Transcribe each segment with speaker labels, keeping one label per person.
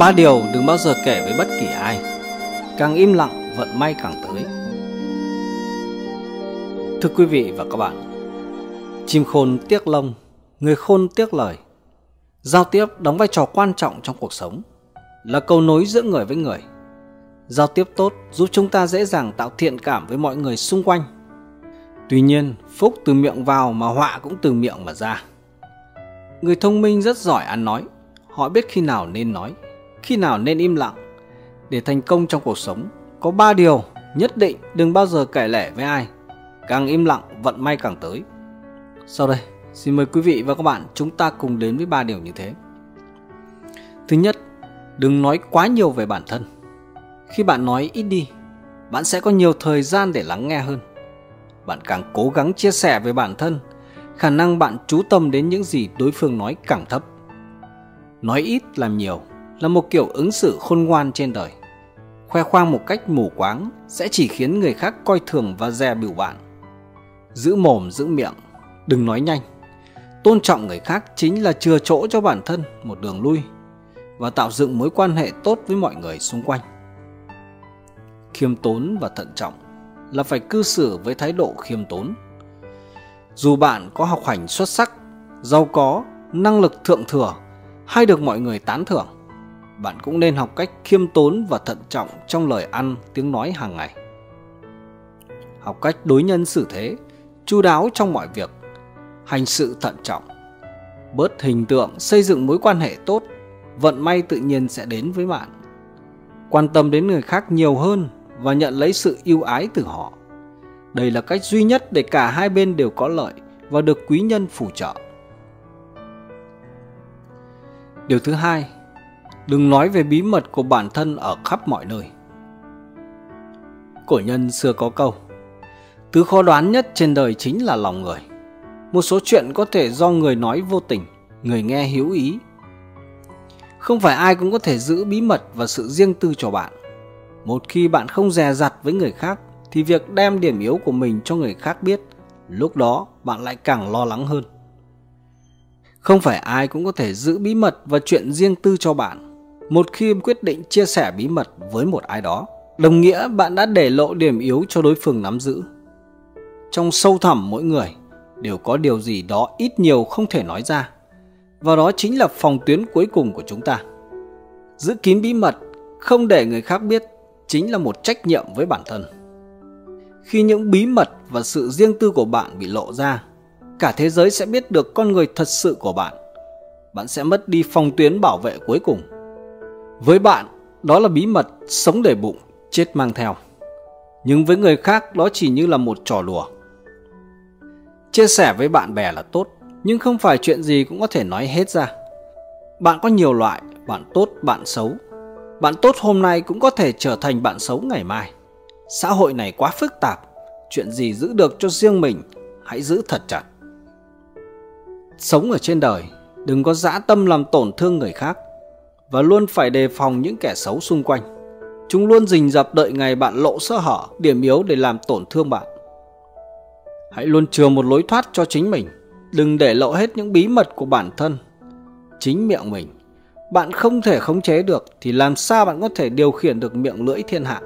Speaker 1: Ba điều đừng bao giờ kể với bất kỳ ai. Càng im lặng vận may càng tới. Thưa quý vị và các bạn Chim khôn tiếc lông Người khôn tiếc lời. Giao tiếp đóng vai trò quan trọng trong cuộc sống Là cầu nối giữa người với người. Giao tiếp tốt giúp chúng ta dễ dàng tạo thiện cảm với mọi người xung quanh. Tuy nhiên, phúc từ miệng vào mà họa cũng từ miệng mà ra. Người thông minh rất giỏi ăn nói Họ biết khi nào nên nói khi nào nên im lặng. Để thành công trong cuộc sống, có 3 điều nhất định đừng bao giờ kể lể với ai. Càng im lặng, vận may càng tới. Sau đây, xin mời quý vị và các bạn chúng ta cùng đến với ba điều như thế. Thứ nhất, đừng nói quá nhiều về bản thân. Khi bạn nói ít đi, bạn sẽ có nhiều thời gian để lắng nghe hơn. Bạn càng cố gắng chia sẻ về bản thân, khả năng bạn chú tâm đến những gì đối phương nói càng thấp. Nói ít làm nhiều là một kiểu ứng xử khôn ngoan trên đời. Khoe khoang một cách mù quáng sẽ chỉ khiến người khác coi thường và dè bỉu bạn. Giữ mồm giữ miệng, đừng nói nhanh. Tôn trọng người khác chính là chừa chỗ cho bản thân một đường lui và tạo dựng mối quan hệ tốt với mọi người xung quanh. Khiêm tốn và thận trọng là phải cư xử với thái độ khiêm tốn. Dù bạn có học hành xuất sắc, giàu có, năng lực thượng thừa hay được mọi người tán thưởng, bạn cũng nên học cách khiêm tốn và thận trọng trong lời ăn, tiếng nói hàng ngày. Học cách đối nhân xử thế, chu đáo trong mọi việc, hành sự thận trọng, bớt hình tượng, xây dựng mối quan hệ tốt, vận may tự nhiên sẽ đến với bạn. Quan tâm đến người khác nhiều hơn và nhận lấy sự yêu ái từ họ. Đây là cách duy nhất để cả hai bên đều có lợi và được quý nhân phù trợ. Điều thứ hai, đừng nói về bí mật của bản thân ở khắp mọi nơi. Cổ nhân xưa có câu, thứ khó đoán nhất trên đời chính là lòng người. Một số chuyện có thể do người nói vô tình, người nghe hiếu ý. Không phải ai cũng có thể giữ bí mật và sự riêng tư cho bạn. Một khi bạn không dè dặt với người khác, thì việc đem điểm yếu của mình cho người khác biết, lúc đó bạn lại càng lo lắng hơn. Không phải ai cũng có thể giữ bí mật và chuyện riêng tư cho bạn một khi quyết định chia sẻ bí mật với một ai đó, đồng nghĩa bạn đã để lộ điểm yếu cho đối phương nắm giữ. Trong sâu thẳm mỗi người, đều có điều gì đó ít nhiều không thể nói ra, và đó chính là phòng tuyến cuối cùng của chúng ta. Giữ kín bí mật, không để người khác biết, chính là một trách nhiệm với bản thân. Khi những bí mật và sự riêng tư của bạn bị lộ ra, cả thế giới sẽ biết được con người thật sự của bạn. Bạn sẽ mất đi phòng tuyến bảo vệ cuối cùng với bạn, đó là bí mật sống để bụng, chết mang theo. Nhưng với người khác đó chỉ như là một trò đùa. Chia sẻ với bạn bè là tốt, nhưng không phải chuyện gì cũng có thể nói hết ra. Bạn có nhiều loại, bạn tốt, bạn xấu. Bạn tốt hôm nay cũng có thể trở thành bạn xấu ngày mai. Xã hội này quá phức tạp, chuyện gì giữ được cho riêng mình, hãy giữ thật chặt. Sống ở trên đời, đừng có dã tâm làm tổn thương người khác và luôn phải đề phòng những kẻ xấu xung quanh. Chúng luôn rình rập đợi ngày bạn lộ sơ hở, điểm yếu để làm tổn thương bạn. Hãy luôn chừa một lối thoát cho chính mình, đừng để lộ hết những bí mật của bản thân. Chính miệng mình, bạn không thể khống chế được thì làm sao bạn có thể điều khiển được miệng lưỡi thiên hạ.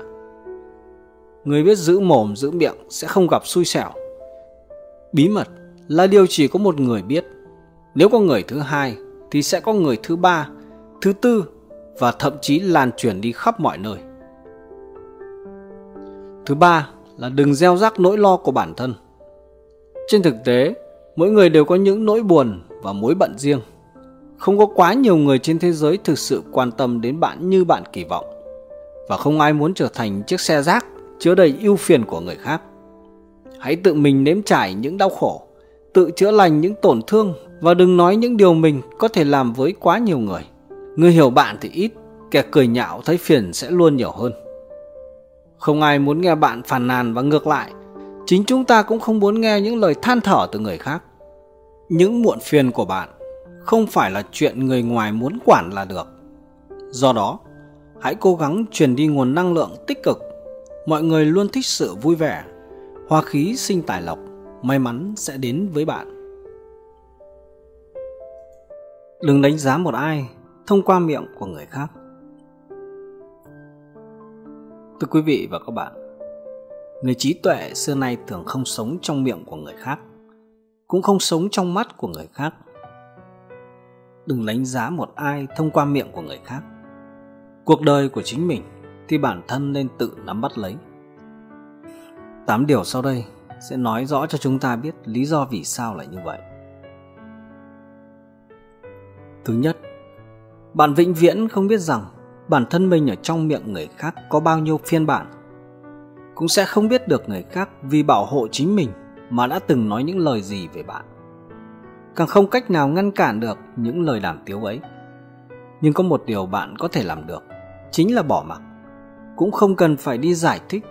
Speaker 1: Người biết giữ mồm giữ miệng sẽ không gặp xui xẻo. Bí mật là điều chỉ có một người biết. Nếu có người thứ hai thì sẽ có người thứ ba thứ tư và thậm chí lan truyền đi khắp mọi nơi. Thứ ba là đừng gieo rắc nỗi lo của bản thân. Trên thực tế, mỗi người đều có những nỗi buồn và mối bận riêng. Không có quá nhiều người trên thế giới thực sự quan tâm đến bạn như bạn kỳ vọng. Và không ai muốn trở thành chiếc xe rác chứa đầy ưu phiền của người khác. Hãy tự mình nếm trải những đau khổ, tự chữa lành những tổn thương và đừng nói những điều mình có thể làm với quá nhiều người. Người hiểu bạn thì ít, kẻ cười nhạo thấy phiền sẽ luôn nhiều hơn. Không ai muốn nghe bạn phàn nàn và ngược lại, chính chúng ta cũng không muốn nghe những lời than thở từ người khác. Những muộn phiền của bạn không phải là chuyện người ngoài muốn quản là được. Do đó, hãy cố gắng truyền đi nguồn năng lượng tích cực. Mọi người luôn thích sự vui vẻ, hoa khí sinh tài lộc, may mắn sẽ đến với bạn. Đừng đánh giá một ai thông qua miệng của người khác Thưa quý vị và các bạn, người trí tuệ xưa nay thường không sống trong miệng của người khác, cũng không sống trong mắt của người khác. Đừng đánh giá một ai thông qua miệng của người khác. Cuộc đời của chính mình thì bản thân nên tự nắm bắt lấy. Tám điều sau đây sẽ nói rõ cho chúng ta biết lý do vì sao lại như vậy. Thứ nhất, bạn vĩnh viễn không biết rằng bản thân mình ở trong miệng người khác có bao nhiêu phiên bản. Cũng sẽ không biết được người khác vì bảo hộ chính mình mà đã từng nói những lời gì về bạn. Càng không cách nào ngăn cản được những lời đàm tiếu ấy. Nhưng có một điều bạn có thể làm được, chính là bỏ mặc. Cũng không cần phải đi giải thích.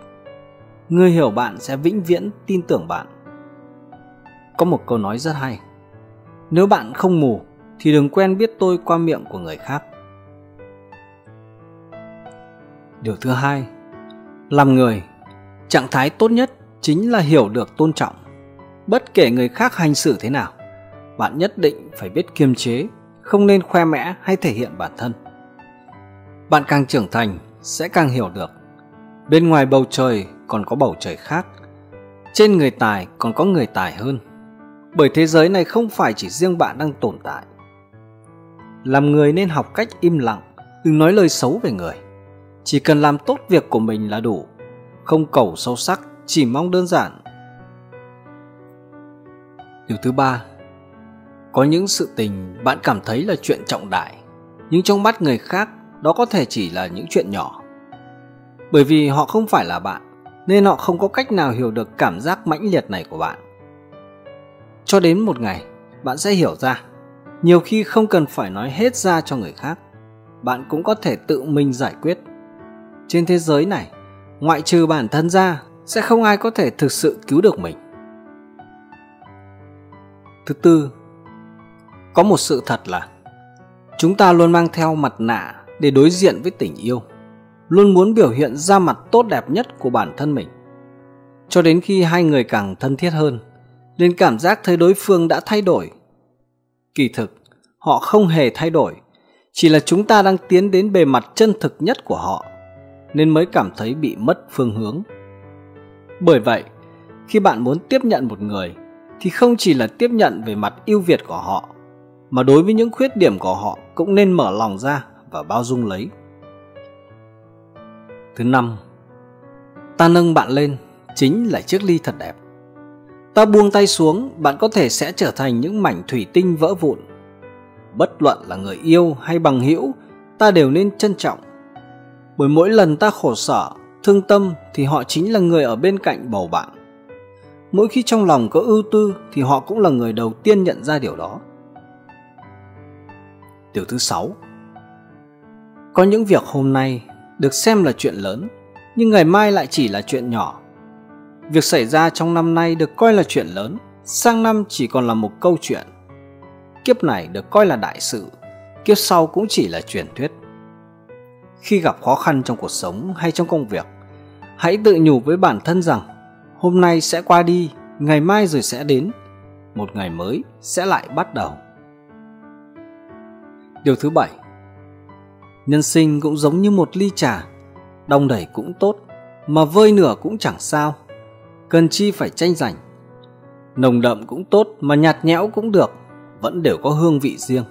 Speaker 1: Người hiểu bạn sẽ vĩnh viễn tin tưởng bạn. Có một câu nói rất hay. Nếu bạn không mù thì đừng quen biết tôi qua miệng của người khác. Điều thứ hai, làm người, trạng thái tốt nhất chính là hiểu được tôn trọng, bất kể người khác hành xử thế nào. Bạn nhất định phải biết kiềm chế, không nên khoe mẽ hay thể hiện bản thân. Bạn càng trưởng thành, sẽ càng hiểu được, bên ngoài bầu trời còn có bầu trời khác, trên người tài còn có người tài hơn. Bởi thế giới này không phải chỉ riêng bạn đang tồn tại làm người nên học cách im lặng, đừng nói lời xấu về người. Chỉ cần làm tốt việc của mình là đủ, không cầu sâu sắc, chỉ mong đơn giản. Điều thứ ba, có những sự tình bạn cảm thấy là chuyện trọng đại, nhưng trong mắt người khác, đó có thể chỉ là những chuyện nhỏ. Bởi vì họ không phải là bạn, nên họ không có cách nào hiểu được cảm giác mãnh liệt này của bạn. Cho đến một ngày, bạn sẽ hiểu ra nhiều khi không cần phải nói hết ra cho người khác, bạn cũng có thể tự mình giải quyết. Trên thế giới này, ngoại trừ bản thân ra, sẽ không ai có thể thực sự cứu được mình. Thứ tư, có một sự thật là, chúng ta luôn mang theo mặt nạ để đối diện với tình yêu, luôn muốn biểu hiện ra mặt tốt đẹp nhất của bản thân mình. Cho đến khi hai người càng thân thiết hơn, nên cảm giác thấy đối phương đã thay đổi kỳ thực, họ không hề thay đổi, chỉ là chúng ta đang tiến đến bề mặt chân thực nhất của họ, nên mới cảm thấy bị mất phương hướng. Bởi vậy, khi bạn muốn tiếp nhận một người, thì không chỉ là tiếp nhận về mặt ưu việt của họ, mà đối với những khuyết điểm của họ cũng nên mở lòng ra và bao dung lấy. Thứ năm, ta nâng bạn lên chính là chiếc ly thật đẹp ta buông tay xuống, bạn có thể sẽ trở thành những mảnh thủy tinh vỡ vụn. Bất luận là người yêu hay bằng hữu, ta đều nên trân trọng. Bởi mỗi lần ta khổ sở, thương tâm thì họ chính là người ở bên cạnh bầu bạn. Mỗi khi trong lòng có ưu tư thì họ cũng là người đầu tiên nhận ra điều đó. Điều thứ sáu. Có những việc hôm nay được xem là chuyện lớn, nhưng ngày mai lại chỉ là chuyện nhỏ việc xảy ra trong năm nay được coi là chuyện lớn, sang năm chỉ còn là một câu chuyện. Kiếp này được coi là đại sự, kiếp sau cũng chỉ là truyền thuyết. Khi gặp khó khăn trong cuộc sống hay trong công việc, hãy tự nhủ với bản thân rằng, hôm nay sẽ qua đi, ngày mai rồi sẽ đến, một ngày mới sẽ lại bắt đầu. Điều thứ bảy, nhân sinh cũng giống như một ly trà, đong đầy cũng tốt, mà vơi nửa cũng chẳng sao cần chi phải tranh giành. Nồng đậm cũng tốt mà nhạt nhẽo cũng được, vẫn đều có hương vị riêng.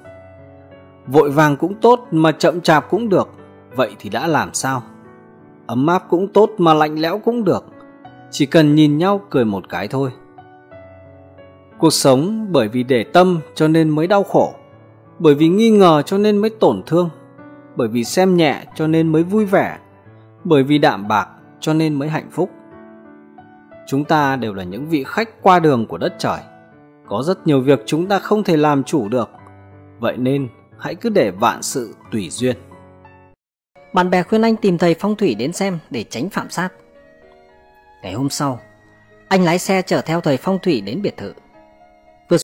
Speaker 1: Vội vàng cũng tốt mà chậm chạp cũng được, vậy thì đã làm sao? Ấm áp cũng tốt mà lạnh lẽo cũng được, chỉ cần nhìn nhau cười một cái thôi. Cuộc sống bởi vì để tâm cho nên mới đau khổ, bởi vì nghi ngờ cho nên mới tổn thương, bởi vì xem nhẹ cho nên mới vui vẻ, bởi vì đạm bạc cho nên mới hạnh phúc chúng ta đều là những vị khách qua đường của đất trời. Có rất nhiều việc chúng ta không thể làm chủ được. Vậy nên, hãy cứ để vạn sự tùy duyên.
Speaker 2: Bạn bè khuyên anh tìm thầy phong thủy đến xem để tránh phạm sát. Ngày hôm sau, anh lái xe chở theo thầy phong thủy đến biệt thự.